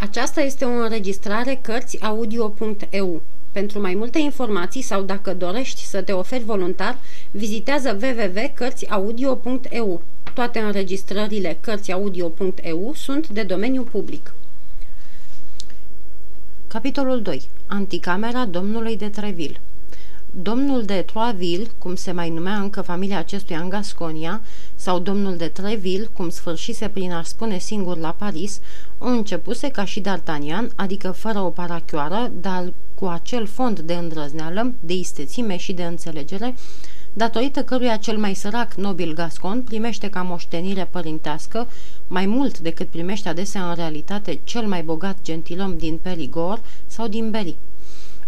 Aceasta este o înregistrare Cărțiaudio.eu. Pentru mai multe informații sau dacă dorești să te oferi voluntar, vizitează www.cărțiaudio.eu. Toate înregistrările Cărțiaudio.eu sunt de domeniu public. Capitolul 2. Anticamera domnului de Treville Domnul de Troisville, cum se mai numea încă familia acestuia în Gasconia, sau domnul de Treville, cum sfârșise prin a spune singur la Paris, o începuse ca și D'Artagnan, adică fără o parachioară, dar cu acel fond de îndrăzneală, de istețime și de înțelegere, datorită căruia cel mai sărac nobil gascon primește ca moștenire părintească mai mult decât primește adesea în realitate cel mai bogat gentilom din Perigor sau din Berry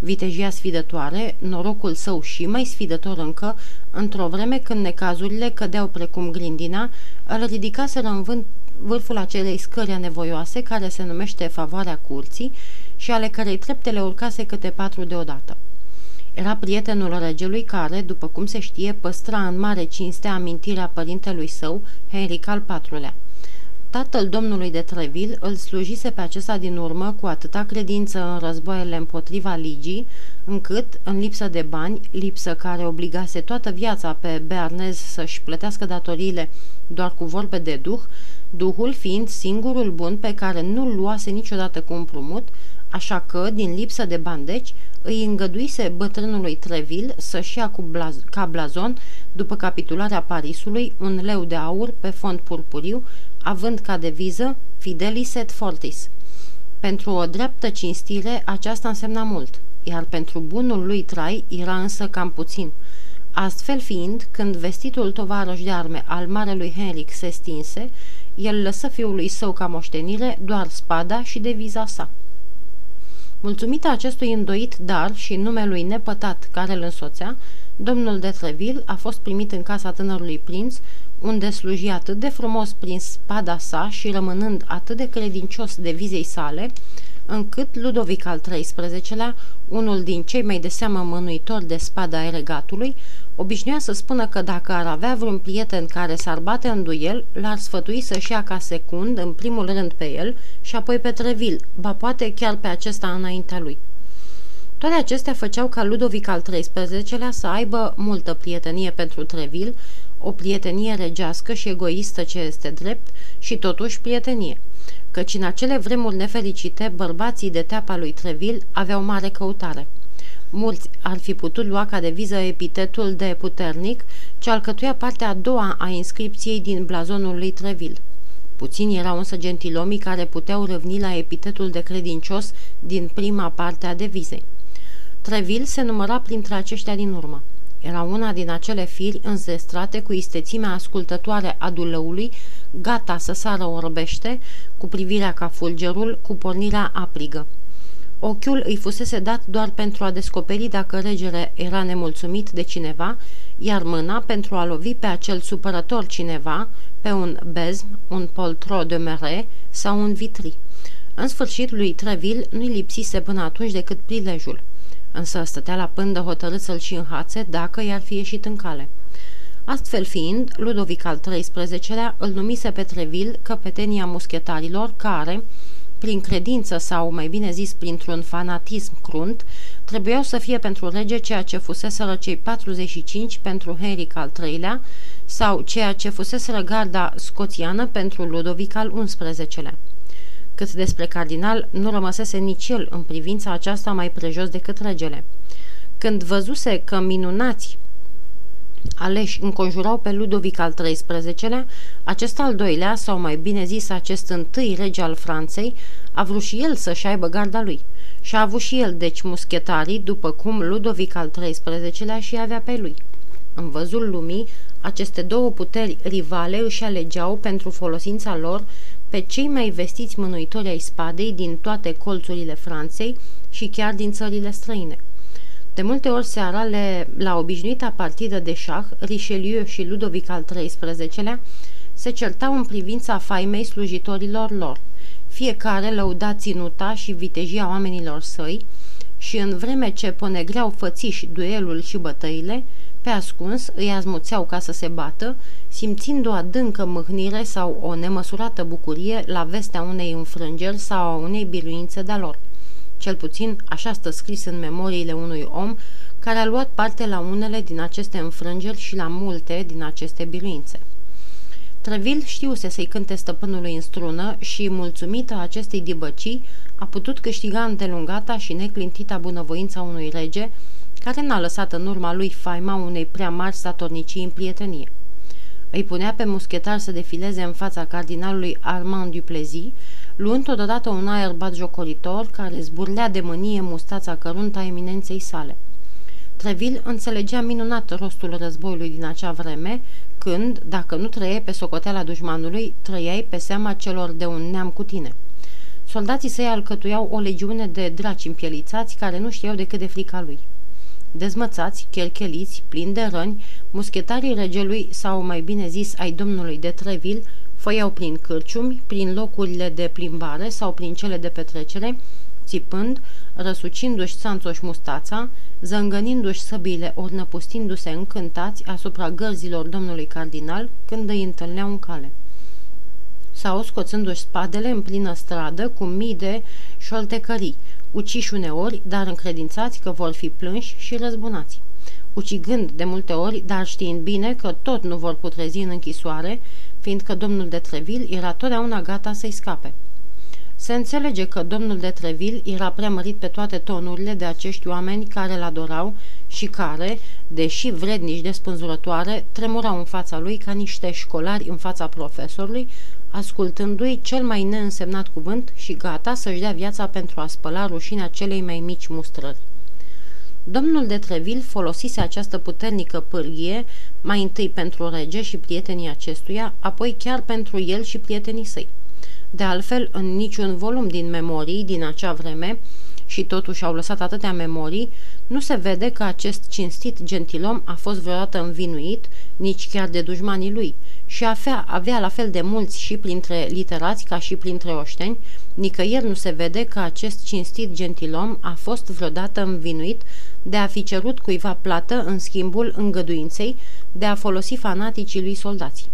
vitejia sfidătoare, norocul său și mai sfidător încă, într-o vreme când necazurile cădeau precum grindina, îl ridicaseră în vânt vârful acelei scări nevoioase care se numește favoarea curții și ale cărei treptele urcase câte patru deodată. Era prietenul regelui care, după cum se știe, păstra în mare cinste amintirea părintelui său, Henric al IV-lea. Tatăl domnului de Treville îl slujise pe acesta din urmă cu atâta credință în războaiele împotriva ligii, încât, în lipsă de bani, lipsă care obligase toată viața pe Bearnez să-și plătească datoriile doar cu vorbe de duh, duhul fiind singurul bun pe care nu-l luase niciodată cu împrumut, așa că, din lipsă de bandeci, îi îngăduise bătrânului Treville să-și ia cu blaz- ca blazon, după capitularea Parisului, un leu de aur pe fond purpuriu, având ca deviză Fidelis et Fortis. Pentru o dreaptă cinstire, aceasta însemna mult, iar pentru bunul lui trai era însă cam puțin. Astfel fiind, când vestitul tovarăș de arme al marelui Henric se stinse, el lăsă fiului său ca moștenire doar spada și deviza sa. Mulțumită acestui îndoit dar și numelui nepătat care îl însoțea, domnul de Treville a fost primit în casa tânărului prinț unde sluji atât de frumos prin spada sa și rămânând atât de credincios de vizei sale, încât Ludovic al XIII-lea, unul din cei mai de seamă mânuitori de spada ai regatului, obișnuia să spună că dacă ar avea vreun prieten care s-ar bate în duel, l-ar sfătui să-și ia ca secund, în primul rând pe el și apoi pe Treville, ba poate chiar pe acesta înaintea lui. Toate acestea făceau ca Ludovic al XIII-lea să aibă multă prietenie pentru Treville, o prietenie regească și egoistă ce este drept și totuși prietenie. Căci în acele vremuri nefericite, bărbații de teapa lui Treville aveau mare căutare. Mulți ar fi putut lua ca deviză epitetul de puternic, ce alcătuia partea a doua a inscripției din blazonul lui Treville. Puțini erau însă gentilomii care puteau revni la epitetul de credincios din prima parte a devizei. Treville se număra printre aceștia din urmă. Era una din acele firi înzestrate cu istețimea ascultătoare a dulăului, gata să sară orbește, cu privirea ca fulgerul, cu pornirea aprigă. Ochiul îi fusese dat doar pentru a descoperi dacă regele era nemulțumit de cineva, iar mâna pentru a lovi pe acel supărător cineva, pe un bezm, un poltro de mere sau un vitri. În sfârșit, lui Treville nu-i lipsise până atunci decât prilejul însă stătea la pândă hotărât să-l și înhațe dacă i-ar fi ieșit în cale. Astfel fiind, Ludovic al XIII-lea îl numise pe Treville căpetenia muschetarilor care, prin credință sau, mai bine zis, printr-un fanatism crunt, trebuiau să fie pentru rege ceea ce fuseseră cei 45 pentru Henric al III-lea sau ceea ce fuseseră garda scoțiană pentru Ludovic al XI-lea cât despre cardinal nu rămăsese nici el în privința aceasta mai prejos decât regele. Când văzuse că minunați aleși înconjurau pe Ludovic al XIII-lea, acest al doilea, sau mai bine zis acest întâi rege al Franței, a vrut și el să-și aibă garda lui. Și a avut și el, deci, muschetarii, după cum Ludovic al XIII-lea și avea pe lui. În văzul lumii, aceste două puteri rivale își alegeau pentru folosința lor pe cei mai vestiți mânuitori ai spadei din toate colțurile Franței și chiar din țările străine. De multe ori seara, le, la obișnuita partidă de șah, Richelieu și Ludovic al XIII-lea se certau în privința faimei slujitorilor lor. Fiecare lăuda ținuta și vitejia oamenilor săi și în vreme ce ponegreau fățiși duelul și bătăile, Pe ascuns îi azmuțeau ca să se bată, simțind o adâncă mâhnire sau o nemăsurată bucurie la vestea unei înfrângeri sau a unei biruințe de-a lor. Cel puțin așa stă scris în memoriile unui om care a luat parte la unele din aceste înfrângeri și la multe din aceste biruințe. Treville știuse să-i cânte stăpânului în strună și, mulțumită acestei dibăcii, a putut câștiga îndelungata și neclintita bunăvoința unui rege, care n-a lăsat în urma lui faima unei prea mari statornicii în prietenie. Îi punea pe muschetar să defileze în fața cardinalului Armand Duplessis, luând totodată un aer batjocoritor care zburlea de mânie mustața căruntă a eminenței sale. Treville înțelegea minunat rostul războiului din acea vreme, când, dacă nu trăiai pe socoteala dușmanului, trăiai pe seama celor de un neam cu tine. Soldații săi alcătuiau o legiune de draci împielițați care nu știau decât de frica lui. Dezmățați, chelcheliți, plini de răni, muschetarii regelui, sau mai bine zis ai domnului de Treville, făiau prin cârciumi, prin locurile de plimbare sau prin cele de petrecere, țipând, răsucindu-și țanțoși mustața, zângănindu-și săbile ori năpustindu-se încântați asupra gărzilor domnului cardinal când îi întâlneau în cale. Sau scoțându-și spadele în plină stradă cu mii de șoltecării, uciși uneori, dar încredințați că vor fi plânși și răzbunați. Ucigând de multe ori, dar știind bine că tot nu vor putrezi în închisoare, fiindcă domnul de Treville era totdeauna gata să-i scape. Se înțelege că domnul de Treville era preamărit pe toate tonurile de acești oameni care îl adorau și care, deși vrednici de spânzurătoare, tremurau în fața lui ca niște școlari în fața profesorului, ascultându-i cel mai neînsemnat cuvânt și gata să-și dea viața pentru a spăla rușinea celei mai mici mustrări. Domnul de Treville folosise această puternică pârghie mai întâi pentru rege și prietenii acestuia, apoi chiar pentru el și prietenii săi. De altfel, în niciun volum din memorii din acea vreme, și totuși au lăsat atâtea memorii, nu se vede că acest cinstit gentilom a fost vreodată învinuit, nici chiar de dușmanii lui, și avea, avea la fel de mulți și printre literați ca și printre oșteni, nicăieri nu se vede că acest cinstit gentilom a fost vreodată învinuit de a fi cerut cuiva plată în schimbul îngăduinței de a folosi fanaticii lui soldații.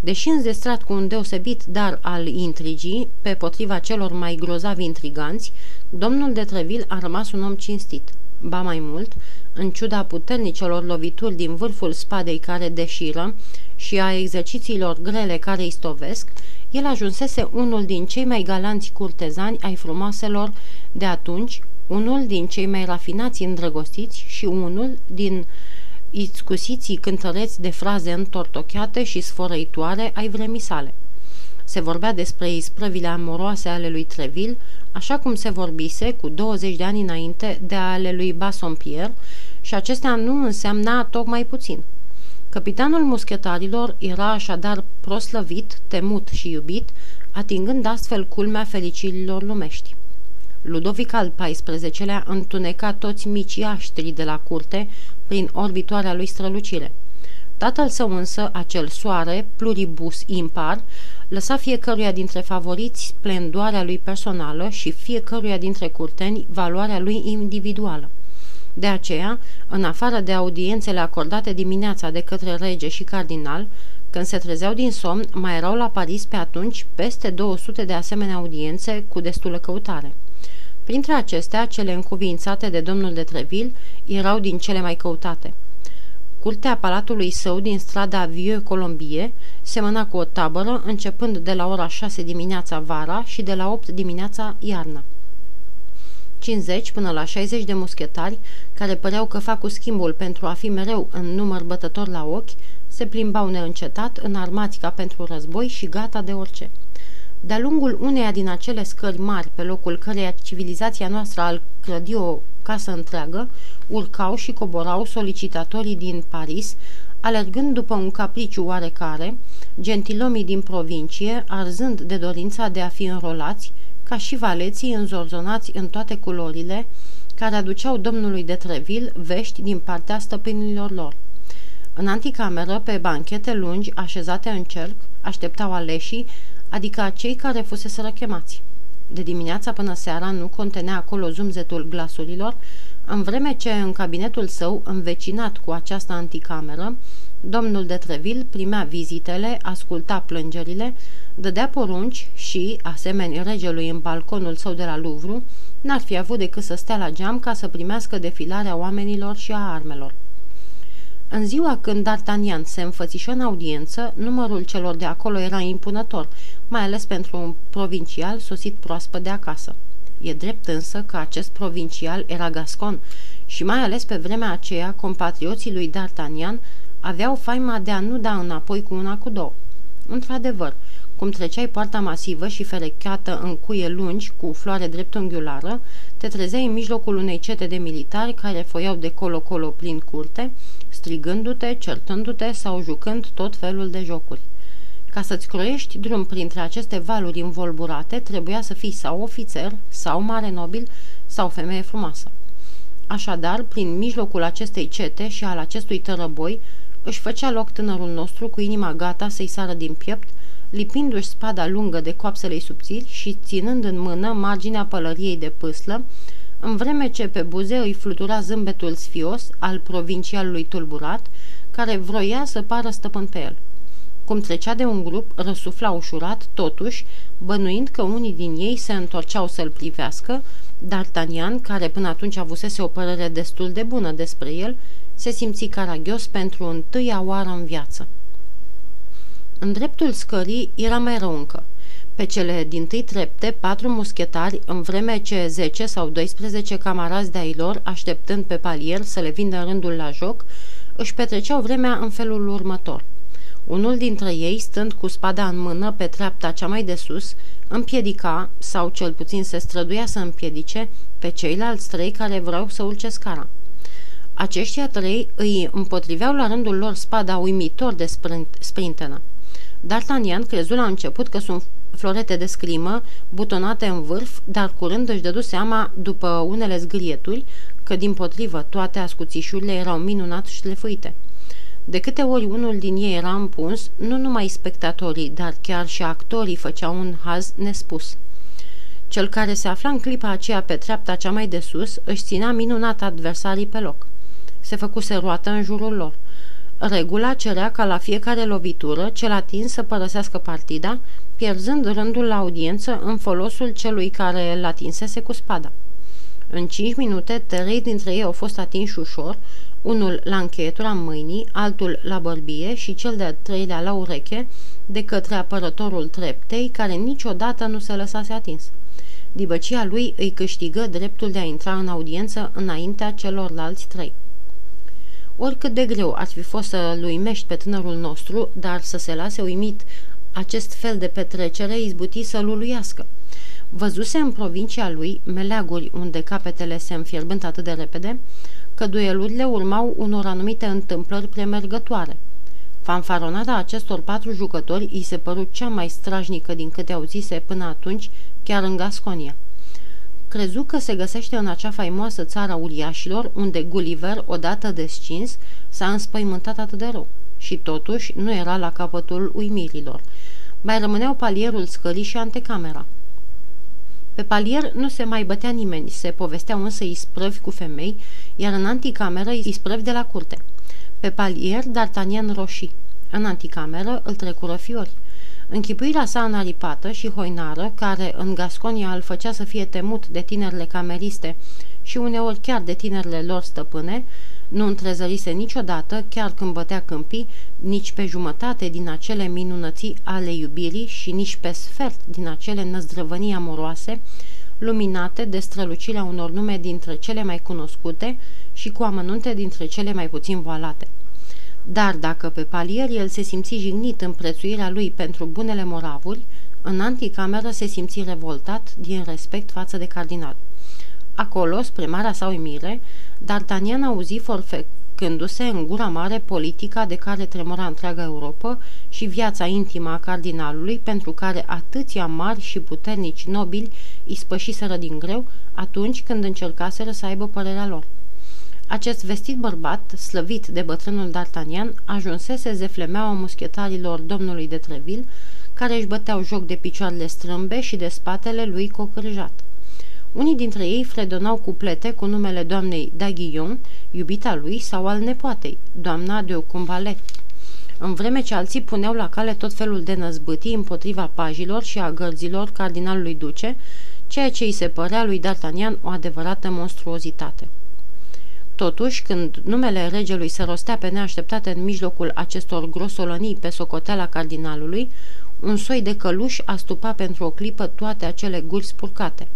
Deși înzestrat cu un deosebit dar al intrigii, pe potriva celor mai grozavi intriganți, domnul de Treville a rămas un om cinstit. Ba mai mult, în ciuda puternicelor lovituri din vârful spadei care deșiră și a exercițiilor grele care îi stovesc, el ajunsese unul din cei mai galanți curtezani ai frumoaselor de atunci, unul din cei mai rafinați îndrăgostiți și unul din iscusiții cântăreți de fraze întortocheate și sfărăitoare ai vremii sale. Se vorbea despre isprăvile amoroase ale lui Treville, așa cum se vorbise cu 20 de ani înainte de ale lui Bassompierre și acestea nu însemna tocmai puțin. Capitanul muschetarilor era așadar proslăvit, temut și iubit, atingând astfel culmea fericirilor lumești. Ludovic al XIV-lea întuneca toți micii aștri de la curte prin orbitoarea lui strălucire. Tatăl său însă, acel soare, pluribus impar, lăsa fiecăruia dintre favoriți splendoarea lui personală și fiecăruia dintre curteni valoarea lui individuală. De aceea, în afară de audiențele acordate dimineața de către rege și cardinal, când se trezeau din somn, mai erau la Paris pe atunci peste 200 de asemenea audiențe cu destulă căutare. Printre acestea, cele încuvințate de domnul de Treville erau din cele mai căutate. Curtea palatului său din strada Vieux Colombie semăna cu o tabără începând de la ora 6 dimineața vara și de la 8 dimineața iarna. 50 până la 60 de muschetari, care păreau că fac cu schimbul pentru a fi mereu în număr bătător la ochi, se plimbau neîncetat, înarmați ca pentru război și gata de orice. De-a lungul uneia din acele scări mari, pe locul căreia civilizația noastră al clădi o casă întreagă, urcau și coborau solicitatorii din Paris, alergând după un capriciu oarecare, gentilomii din provincie, arzând de dorința de a fi înrolați, ca și valeții înzorzonați în toate culorile, care aduceau domnului de Treville vești din partea stăpânilor lor. În anticameră, pe banchete lungi, așezate în cerc, așteptau aleșii, adică cei care fusese chemați. De dimineața până seara nu contenea acolo zumzetul glasurilor, în vreme ce în cabinetul său, învecinat cu această anticameră, domnul de Treville primea vizitele, asculta plângerile, dădea porunci și, asemenea regelui în balconul său de la Louvre, n-ar fi avut decât să stea la geam ca să primească defilarea oamenilor și a armelor. În ziua când D'Artagnan se înfățișă în audiență, numărul celor de acolo era impunător, mai ales pentru un provincial sosit proaspăt de acasă. E drept însă că acest provincial era gascon și mai ales pe vremea aceea compatrioții lui D'Artagnan aveau faima de a nu da înapoi cu una cu două. Într-adevăr, cum treceai poarta masivă și ferecheată în cuie lungi cu floare dreptunghiulară, te trezeai în mijlocul unei cete de militari care foiau de colo-colo prin curte, strigându-te, certându-te sau jucând tot felul de jocuri. Ca să-ți croiești drum printre aceste valuri învolburate, trebuia să fii sau ofițer, sau mare nobil, sau femeie frumoasă. Așadar, prin mijlocul acestei cete și al acestui tărăboi, își făcea loc tânărul nostru cu inima gata să-i sară din piept, lipindu-și spada lungă de coapsele subțiri și ținând în mână marginea pălăriei de pâslă, în vreme ce pe buze îi flutura zâmbetul sfios al provincialului tulburat, care vroia să pară stăpân pe el. Cum trecea de un grup, răsufla ușurat, totuși, bănuind că unii din ei se întorceau să-l privească, D'Artagnan, care până atunci avusese o părere destul de bună despre el, se simți caragios pentru întâia oară în viață. În dreptul scării era mai rău încă. Pe cele din tâi trepte, patru muschetari, în vreme ce 10 sau 12 camarazi de-ai lor, așteptând pe palier să le vindă rândul la joc, își petreceau vremea în felul următor. Unul dintre ei, stând cu spada în mână pe treapta cea mai de sus, împiedica, sau cel puțin se străduia să împiedice, pe ceilalți trei care vreau să urce scara. Aceștia trei îi împotriveau la rândul lor spada uimitor de sprintenă. D'Artagnan crezu la început că sunt florete de scrimă, butonate în vârf, dar curând își dădu seama, după unele zgârieturi, că din potrivă toate ascuțișurile erau minunat șlefuite. De câte ori unul din ei era împuns, nu numai spectatorii, dar chiar și actorii făceau un haz nespus. Cel care se afla în clipa aceea pe treapta cea mai de sus își ținea minunat adversarii pe loc. Se făcuse roată în jurul lor. Regula cerea ca la fiecare lovitură cel atins să părăsească partida, pierzând rândul la audiență în folosul celui care îl atinsese cu spada. În cinci minute, trei dintre ei au fost atinși ușor, unul la încheietura mâinii, altul la bărbie și cel de-al treilea la ureche, de către apărătorul treptei, care niciodată nu se lăsase atins. Dibăcia lui îi câștigă dreptul de a intra în audiență înaintea celorlalți trei. Oricât de greu ar fi fost să lui uimești pe tânărul nostru, dar să se lase uimit acest fel de petrecere izbuti să-l uluiască. Văzuse în provincia lui, meleaguri unde capetele se înfierbând atât de repede, că duelurile urmau unor anumite întâmplări premergătoare. Fanfaronata acestor patru jucători îi se păru cea mai strajnică din câte auzise până atunci, chiar în Gasconia. Crezu că se găsește în acea faimoasă țară uriașilor, unde Gulliver, odată descins, s-a înspăimântat atât de rău. Și totuși nu era la capătul uimirilor. Mai rămâneau palierul scării și antecamera. Pe palier nu se mai bătea nimeni, se povesteau însă isprăvi cu femei, iar în anticameră isprăvi de la curte. Pe palier, D'Artagnan roșii. În anticameră îl trecură fiori. Închipuirea sa înaripată și hoinară, care în Gasconia îl făcea să fie temut de tinerile cameriste și uneori chiar de tinerile lor stăpâne, nu întrezărise niciodată, chiar când bătea câmpii, nici pe jumătate din acele minunății ale iubirii și nici pe sfert din acele năzdrăvănii amoroase, luminate de strălucirea unor nume dintre cele mai cunoscute și cu amănunte dintre cele mai puțin voalate. Dar dacă pe palier el se simți jignit în prețuirea lui pentru bunele moravuri, în anticameră se simți revoltat din respect față de cardinal. Acolo, spre marea sa uimire, D'Artagnan auzi forfecându-se în gura mare politica de care tremura întreaga Europa și viața intimă a cardinalului, pentru care atâția mari și puternici nobili îi spășiseră din greu atunci când încercaseră să aibă părerea lor. Acest vestit bărbat, slăvit de bătrânul D'Artagnan, ajunsese zeflemeaua muschetarilor domnului de Treville, care își băteau joc de picioarele strâmbe și de spatele lui cocârjat. Unii dintre ei fredonau cuplete cu numele doamnei Daghillon, iubita lui, sau al nepoatei, doamna de Ocumvalet. În vreme ce alții puneau la cale tot felul de năzbâtii împotriva pajilor și a gărzilor cardinalului duce, ceea ce îi se părea lui D'Artagnan o adevărată monstruozitate. Totuși, când numele regelui se rostea pe neașteptate în mijlocul acestor grosolănii pe socoteala cardinalului, un soi de căluș astupa pentru o clipă toate acele guri spurcate.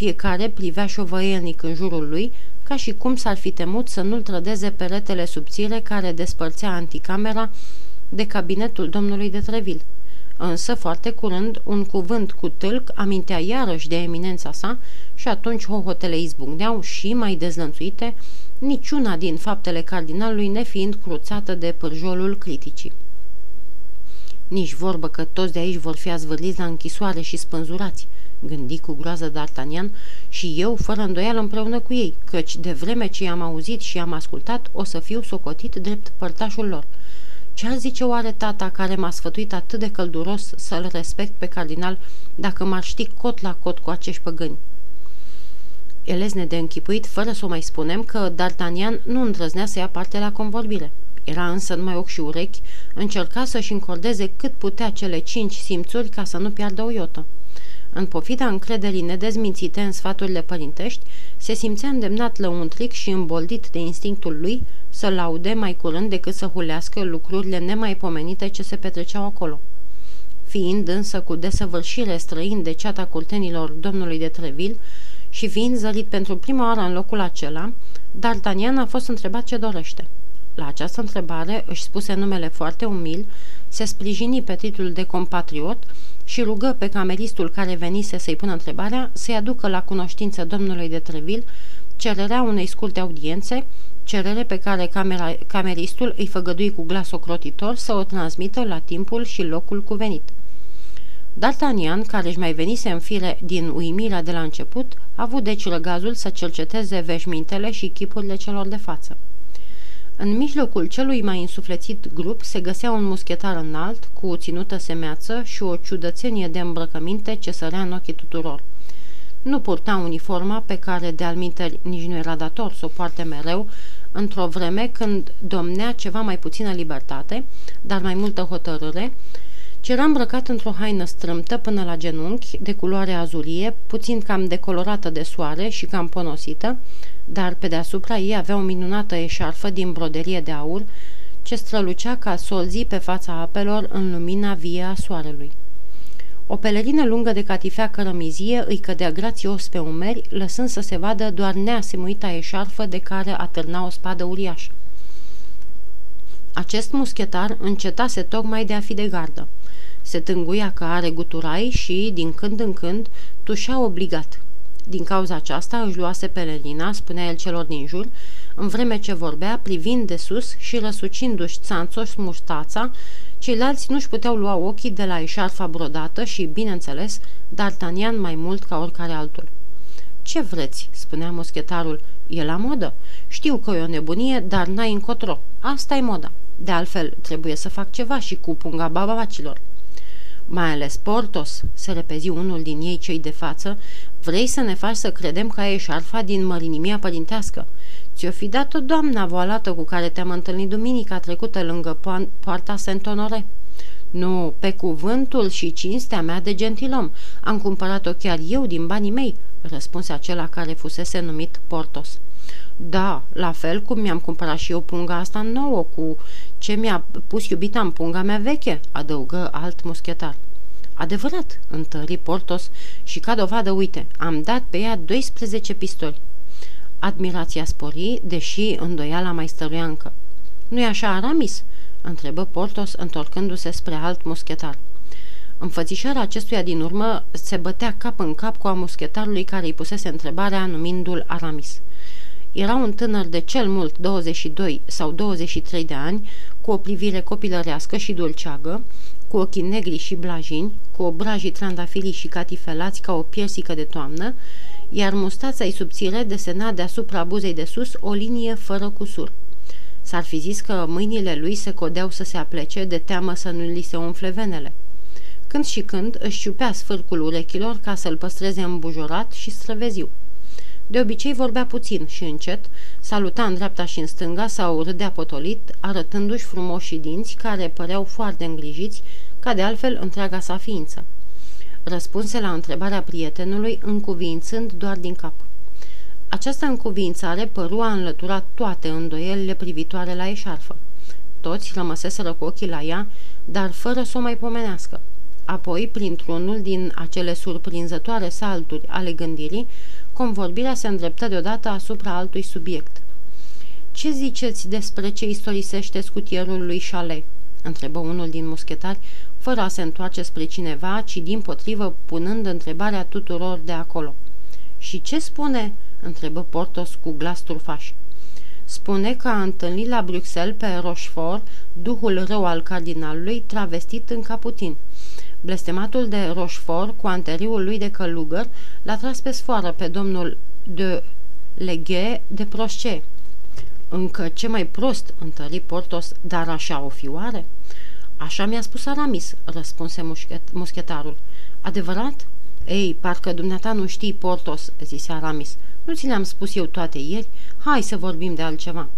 Fiecare privea șovăielnic în jurul lui, ca și cum s-ar fi temut să nu-l trădeze peretele subțire care despărțea anticamera de cabinetul domnului de Treville. Însă, foarte curând, un cuvânt cu tâlc amintea iarăși de eminența sa și atunci hohotele izbucneau și mai dezlănțuite, niciuna din faptele cardinalului nefiind cruțată de pârjolul criticii. Nici vorbă că toți de aici vor fi azvârliți la închisoare și spânzurați, gândi cu groază D'Artagnan și eu, fără îndoială, împreună cu ei, căci de vreme ce i-am auzit și i-am ascultat, o să fiu socotit drept părtașul lor. Ce-ar zice oare tata care m-a sfătuit atât de călduros să-l respect pe cardinal dacă m-ar ști cot la cot cu acești păgâni? Elezne de închipuit, fără să o mai spunem că D'Artagnan nu îndrăznea să ia parte la convorbire. Era însă numai ochi și urechi, încerca să-și încordeze cât putea cele cinci simțuri ca să nu piardă o iotă. În pofida încrederii nedezmințite în sfaturile părintești, se simțea îndemnat lăuntric și îmboldit de instinctul lui să laude mai curând decât să hulească lucrurile nemaipomenite ce se petreceau acolo. Fiind însă cu desăvârșire străin de ceata curtenilor domnului de Treville și fiind zărit pentru prima oară în locul acela, D'Artagnan a fost întrebat ce dorește. La această întrebare își spuse numele foarte umil, se sprijini pe titlul de compatriot și rugă pe cameristul care venise să-i pună întrebarea să-i aducă la cunoștință domnului de Treville cererea unei scurte audiențe, cerere pe care camera, cameristul îi făgădui cu glas ocrotitor să o transmită la timpul și locul cuvenit. D'Artagnan, care își mai venise în fire din uimirea de la început, a avut deci răgazul să cerceteze veșmintele și chipurile celor de față. În mijlocul celui mai însuflețit grup se găsea un muschetar înalt, cu o ținută semeață și o ciudățenie de îmbrăcăminte ce sărea în ochii tuturor. Nu purta uniforma pe care de alminteri nici nu era dator să o poarte mereu, într-o vreme când domnea ceva mai puțină libertate, dar mai multă hotărâre, ce era îmbrăcat într-o haină strâmtă până la genunchi, de culoare azurie, puțin cam decolorată de soare și cam ponosită, dar pe deasupra ei avea o minunată eșarfă din broderie de aur, ce strălucea ca solzii pe fața apelor în lumina vie a soarelui. O pelerină lungă de catifea cărămizie îi cădea grațios pe umeri, lăsând să se vadă doar neasemuita eșarfă de care atârna o spadă uriașă. Acest muschetar încetase tocmai de a fi de gardă. Se tânguia că are guturai și, din când în când, tușea obligat. Din cauza aceasta își luase pelerina, spunea el celor din jur, în vreme ce vorbea, privind de sus și răsucindu-și țanțoși mustața, ceilalți nu-și puteau lua ochii de la eșarfa brodată și, bineînțeles, D'Artagnan mai mult ca oricare altul. Ce vreți?" spunea moschetarul. E la modă. Știu că e o nebunie, dar n-ai încotro. asta e moda. De altfel, trebuie să fac ceva și cu punga babacilor." Mai ales Portos, se repezi unul din ei cei de față, vrei să ne faci să credem că ai șarfa din mărinimia părintească. Ți-o fi dat-o doamna voalată cu care te-am întâlnit duminica trecută lângă po- poarta Saint-Honore. Nu, pe cuvântul și cinstea mea de gentilom. Am cumpărat-o chiar eu din banii mei, răspunse acela care fusese numit Portos. Da, la fel cum mi-am cumpărat și eu punga asta nouă cu ce mi-a pus iubita în punga mea veche, adăugă alt muschetar. Adevărat, întări Portos și ca dovadă, uite, am dat pe ea 12 pistoli. Admirația spori, deși îndoiala mai stăruia încă. Nu-i așa, Aramis?" întrebă Portos, întorcându-se spre alt muschetar. Înfățișarea acestuia din urmă se bătea cap în cap cu a muschetarului care îi pusese întrebarea numindu-l Aramis. Era un tânăr de cel mult 22 sau 23 de ani, cu o privire copilărească și dulceagă, cu ochii negri și blajini, cu obrajii trandafirii și catifelați ca o piersică de toamnă, iar mustața ei subțire desena deasupra buzei de sus o linie fără cusur. S-ar fi zis că mâinile lui se codeau să se aplece de teamă să nu li se umfle venele. Când și când își ciupea sfârcul urechilor ca să-l păstreze îmbujorat și străveziu. De obicei vorbea puțin și încet, saluta în dreapta și în stânga sau râdea potolit, arătându-și frumoși dinți care păreau foarte îngrijiți, ca de altfel întreaga sa ființă. Răspunse la întrebarea prietenului, încuvințând doar din cap. Această încuvințare păru a înlăturat toate îndoielile privitoare la eșarfă. Toți rămăseseră cu ochii la ea, dar fără să o mai pomenească. Apoi, printr-unul din acele surprinzătoare salturi ale gândirii, convorbirea se îndreptă deodată asupra altui subiect. Ce ziceți despre ce istorisește scutierul lui Chalet?" întrebă unul din muschetari, fără a se întoarce spre cineva, ci din potrivă punând întrebarea tuturor de acolo. Și ce spune?" întrebă Portos cu glas turfaș. Spune că a întâlnit la Bruxelles pe Rochefort, duhul rău al cardinalului, travestit în caputin. Blestematul de Rochefort, cu anteriul lui de călugăr, l-a tras pe sfoară pe domnul de Leghe de Prosce. Încă ce mai prost, întări Portos, dar așa o fi oare? Așa mi-a spus Aramis, răspunse mușchet, muschetarul. Adevărat? Ei, parcă dumneata nu știi, Portos, zise Aramis. Nu ți le-am spus eu toate ieri? Hai să vorbim de altceva.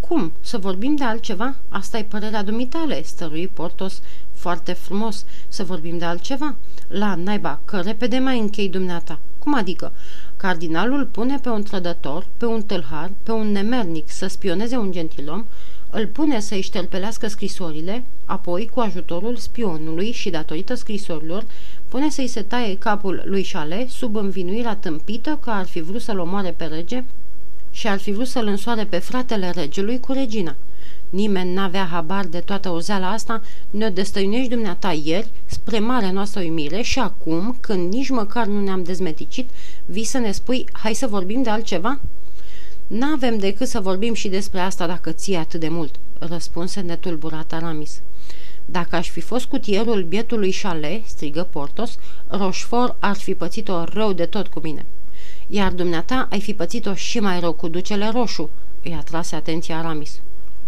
Cum? Să vorbim de altceva? Asta e părerea dumitale, stărui Portos foarte frumos. Să vorbim de altceva? La naiba, că repede mai închei dumneata. Cum adică? Cardinalul pune pe un trădător, pe un tâlhar, pe un nemernic să spioneze un gentilom, îl pune să-i șterpelească scrisorile, apoi, cu ajutorul spionului și datorită scrisorilor, pune să-i se taie capul lui Chalet sub învinuirea tâmpită că ar fi vrut să-l omoare pe rege și ar fi vrut să-l însoare pe fratele regelui cu regina. Nimeni n-avea habar de toată ozeala asta, ne-o destăinești dumneata ieri, spre marea noastră uimire și acum, când nici măcar nu ne-am dezmeticit, vii să ne spui, hai să vorbim de altceva?" N-avem decât să vorbim și despre asta dacă ție atât de mult," răspunse netulburat Aramis. Dacă aș fi fost cutierul bietului Chalet, strigă Portos, Rochefort ar fi pățit-o rău de tot cu mine. Iar dumneata ai fi pățit-o și mai rău cu ducele roșu, îi atrase atenția Aramis.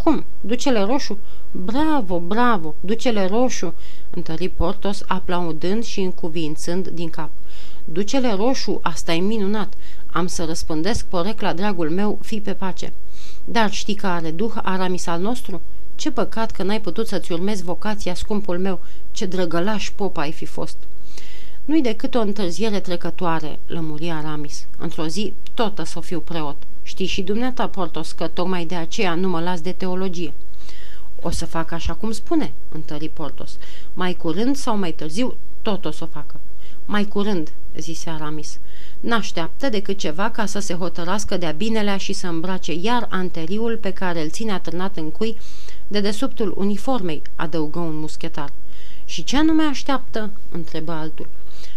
Cum? Ducele roșu? Bravo, bravo, ducele roșu, întări Portos, aplaudând și încuvințând din cap. Ducele roșu, asta e minunat. Am să răspândesc porecla, dragul meu, fi pe pace. Dar știi că are duh Aramis al nostru? Ce păcat că n-ai putut să-ți urmezi vocația, scumpul meu, ce drăgălaș pop ai fi fost. Nu-i decât o întârziere trecătoare, lămuri Aramis. Într-o zi tot o să fiu preot. Știi și dumneata, Portos, că tocmai de aceea nu mă las de teologie. O să fac așa cum spune, întări Portos. Mai curând sau mai târziu, tot o să o facă. Mai curând, zise Aramis. N-așteaptă decât ceva ca să se hotărască de-a binelea și să îmbrace iar anteriul pe care îl ține atârnat în cui de desubtul uniformei, adăugă un muschetar. Și ce anume așteaptă? întrebă altul.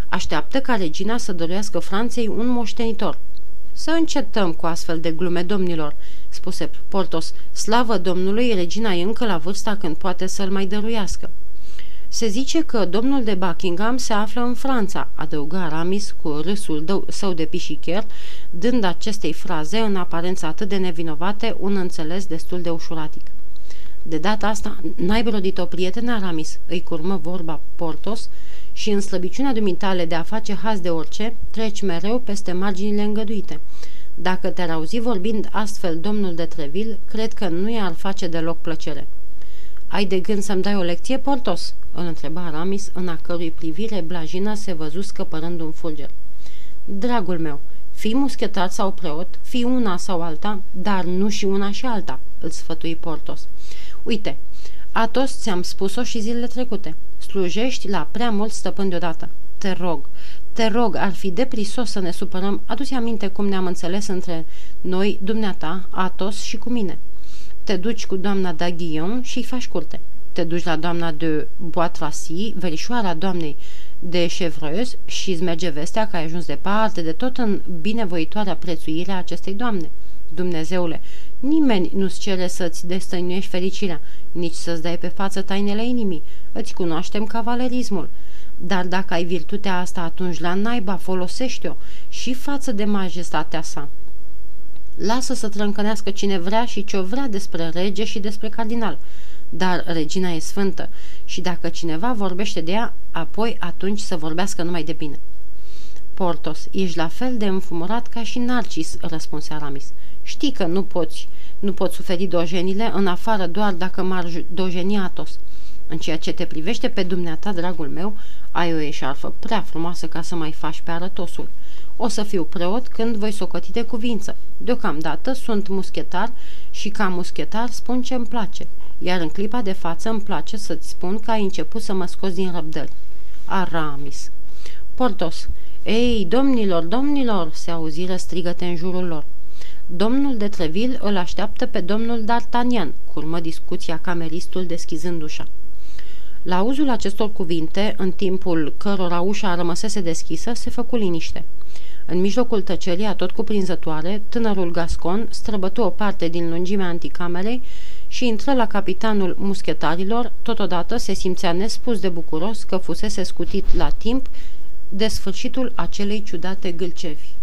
Așteaptă ca regina să dorească Franței un moștenitor. Să încetăm cu astfel de glume, domnilor, spuse Portos. Slavă Domnului, regina e încă la vârsta când poate să-l mai dăruiască. Se zice că domnul de Buckingham se află în Franța, adăugă Aramis cu râsul său de pișicher, dând acestei fraze, în aparență atât de nevinovate, un înțeles destul de ușuratic. De data asta, n-ai brodit-o prietenă, Aramis, îi curmă vorba Portos, și în slăbiciunea dumitale de a face haz de orice, treci mereu peste marginile îngăduite. Dacă te-ar auzi vorbind astfel domnul de Treville, cred că nu i-ar face deloc plăcere. Ai de gând să-mi dai o lecție, Portos?" îl întreba Aramis, în a cărui privire blajina se văzu scăpărând un fulger. Dragul meu, fii muschetat sau preot, fii una sau alta, dar nu și una și alta," îl sfătui Portos. Uite, Atos ți-am spus-o și zilele trecute. Slujești la prea mult stăpân deodată. Te rog, te rog, ar fi deprisos să ne supărăm. Adu-ți aminte cum ne-am înțeles între noi, dumneata, Atos și cu mine. Te duci cu doamna Daguillon și îi faci curte. Te duci la doamna de Boatrasi, verișoara doamnei de Chevreuse și îți merge vestea că ai ajuns departe de tot în binevoitoarea prețuire a acestei doamne. Dumnezeule, nimeni nu-ți cere să-ți destăinuiești fericirea, nici să-ți dai pe față tainele inimii. Îți cunoaștem cavalerismul. Dar dacă ai virtutea asta, atunci la naiba folosește-o și față de majestatea sa. Lasă să trâncănească cine vrea și ce-o vrea despre rege și despre cardinal. dar regina e sfântă și dacă cineva vorbește de ea, apoi atunci să vorbească numai de bine. Portos, ești la fel de înfumurat ca și Narcis, răspunse Aramis. Știi că nu poți, nu poți suferi dojenile în afară doar dacă m-ar dojeni Atos. În ceea ce te privește pe dumneata, dragul meu, ai o eșarfă prea frumoasă ca să mai faci pe arătosul. O să fiu preot când voi socoti de cuvință. Deocamdată sunt muschetar și ca muschetar spun ce îmi place, iar în clipa de față îmi place să-ți spun că ai început să mă scoți din răbdări. Aramis. Portos. Ei, domnilor, domnilor, se auziră strigăte în jurul lor. Domnul de Treville îl așteaptă pe domnul D'Artagnan, curmă discuția cameristul deschizând ușa. La auzul acestor cuvinte, în timpul cărora ușa rămăsese deschisă, se făcu liniște. În mijlocul tăcerii atot cuprinzătoare, tânărul Gascon străbătu o parte din lungimea anticamerei și intră la capitanul muschetarilor, totodată se simțea nespus de bucuros că fusese scutit la timp de sfârșitul acelei ciudate gâlcevi.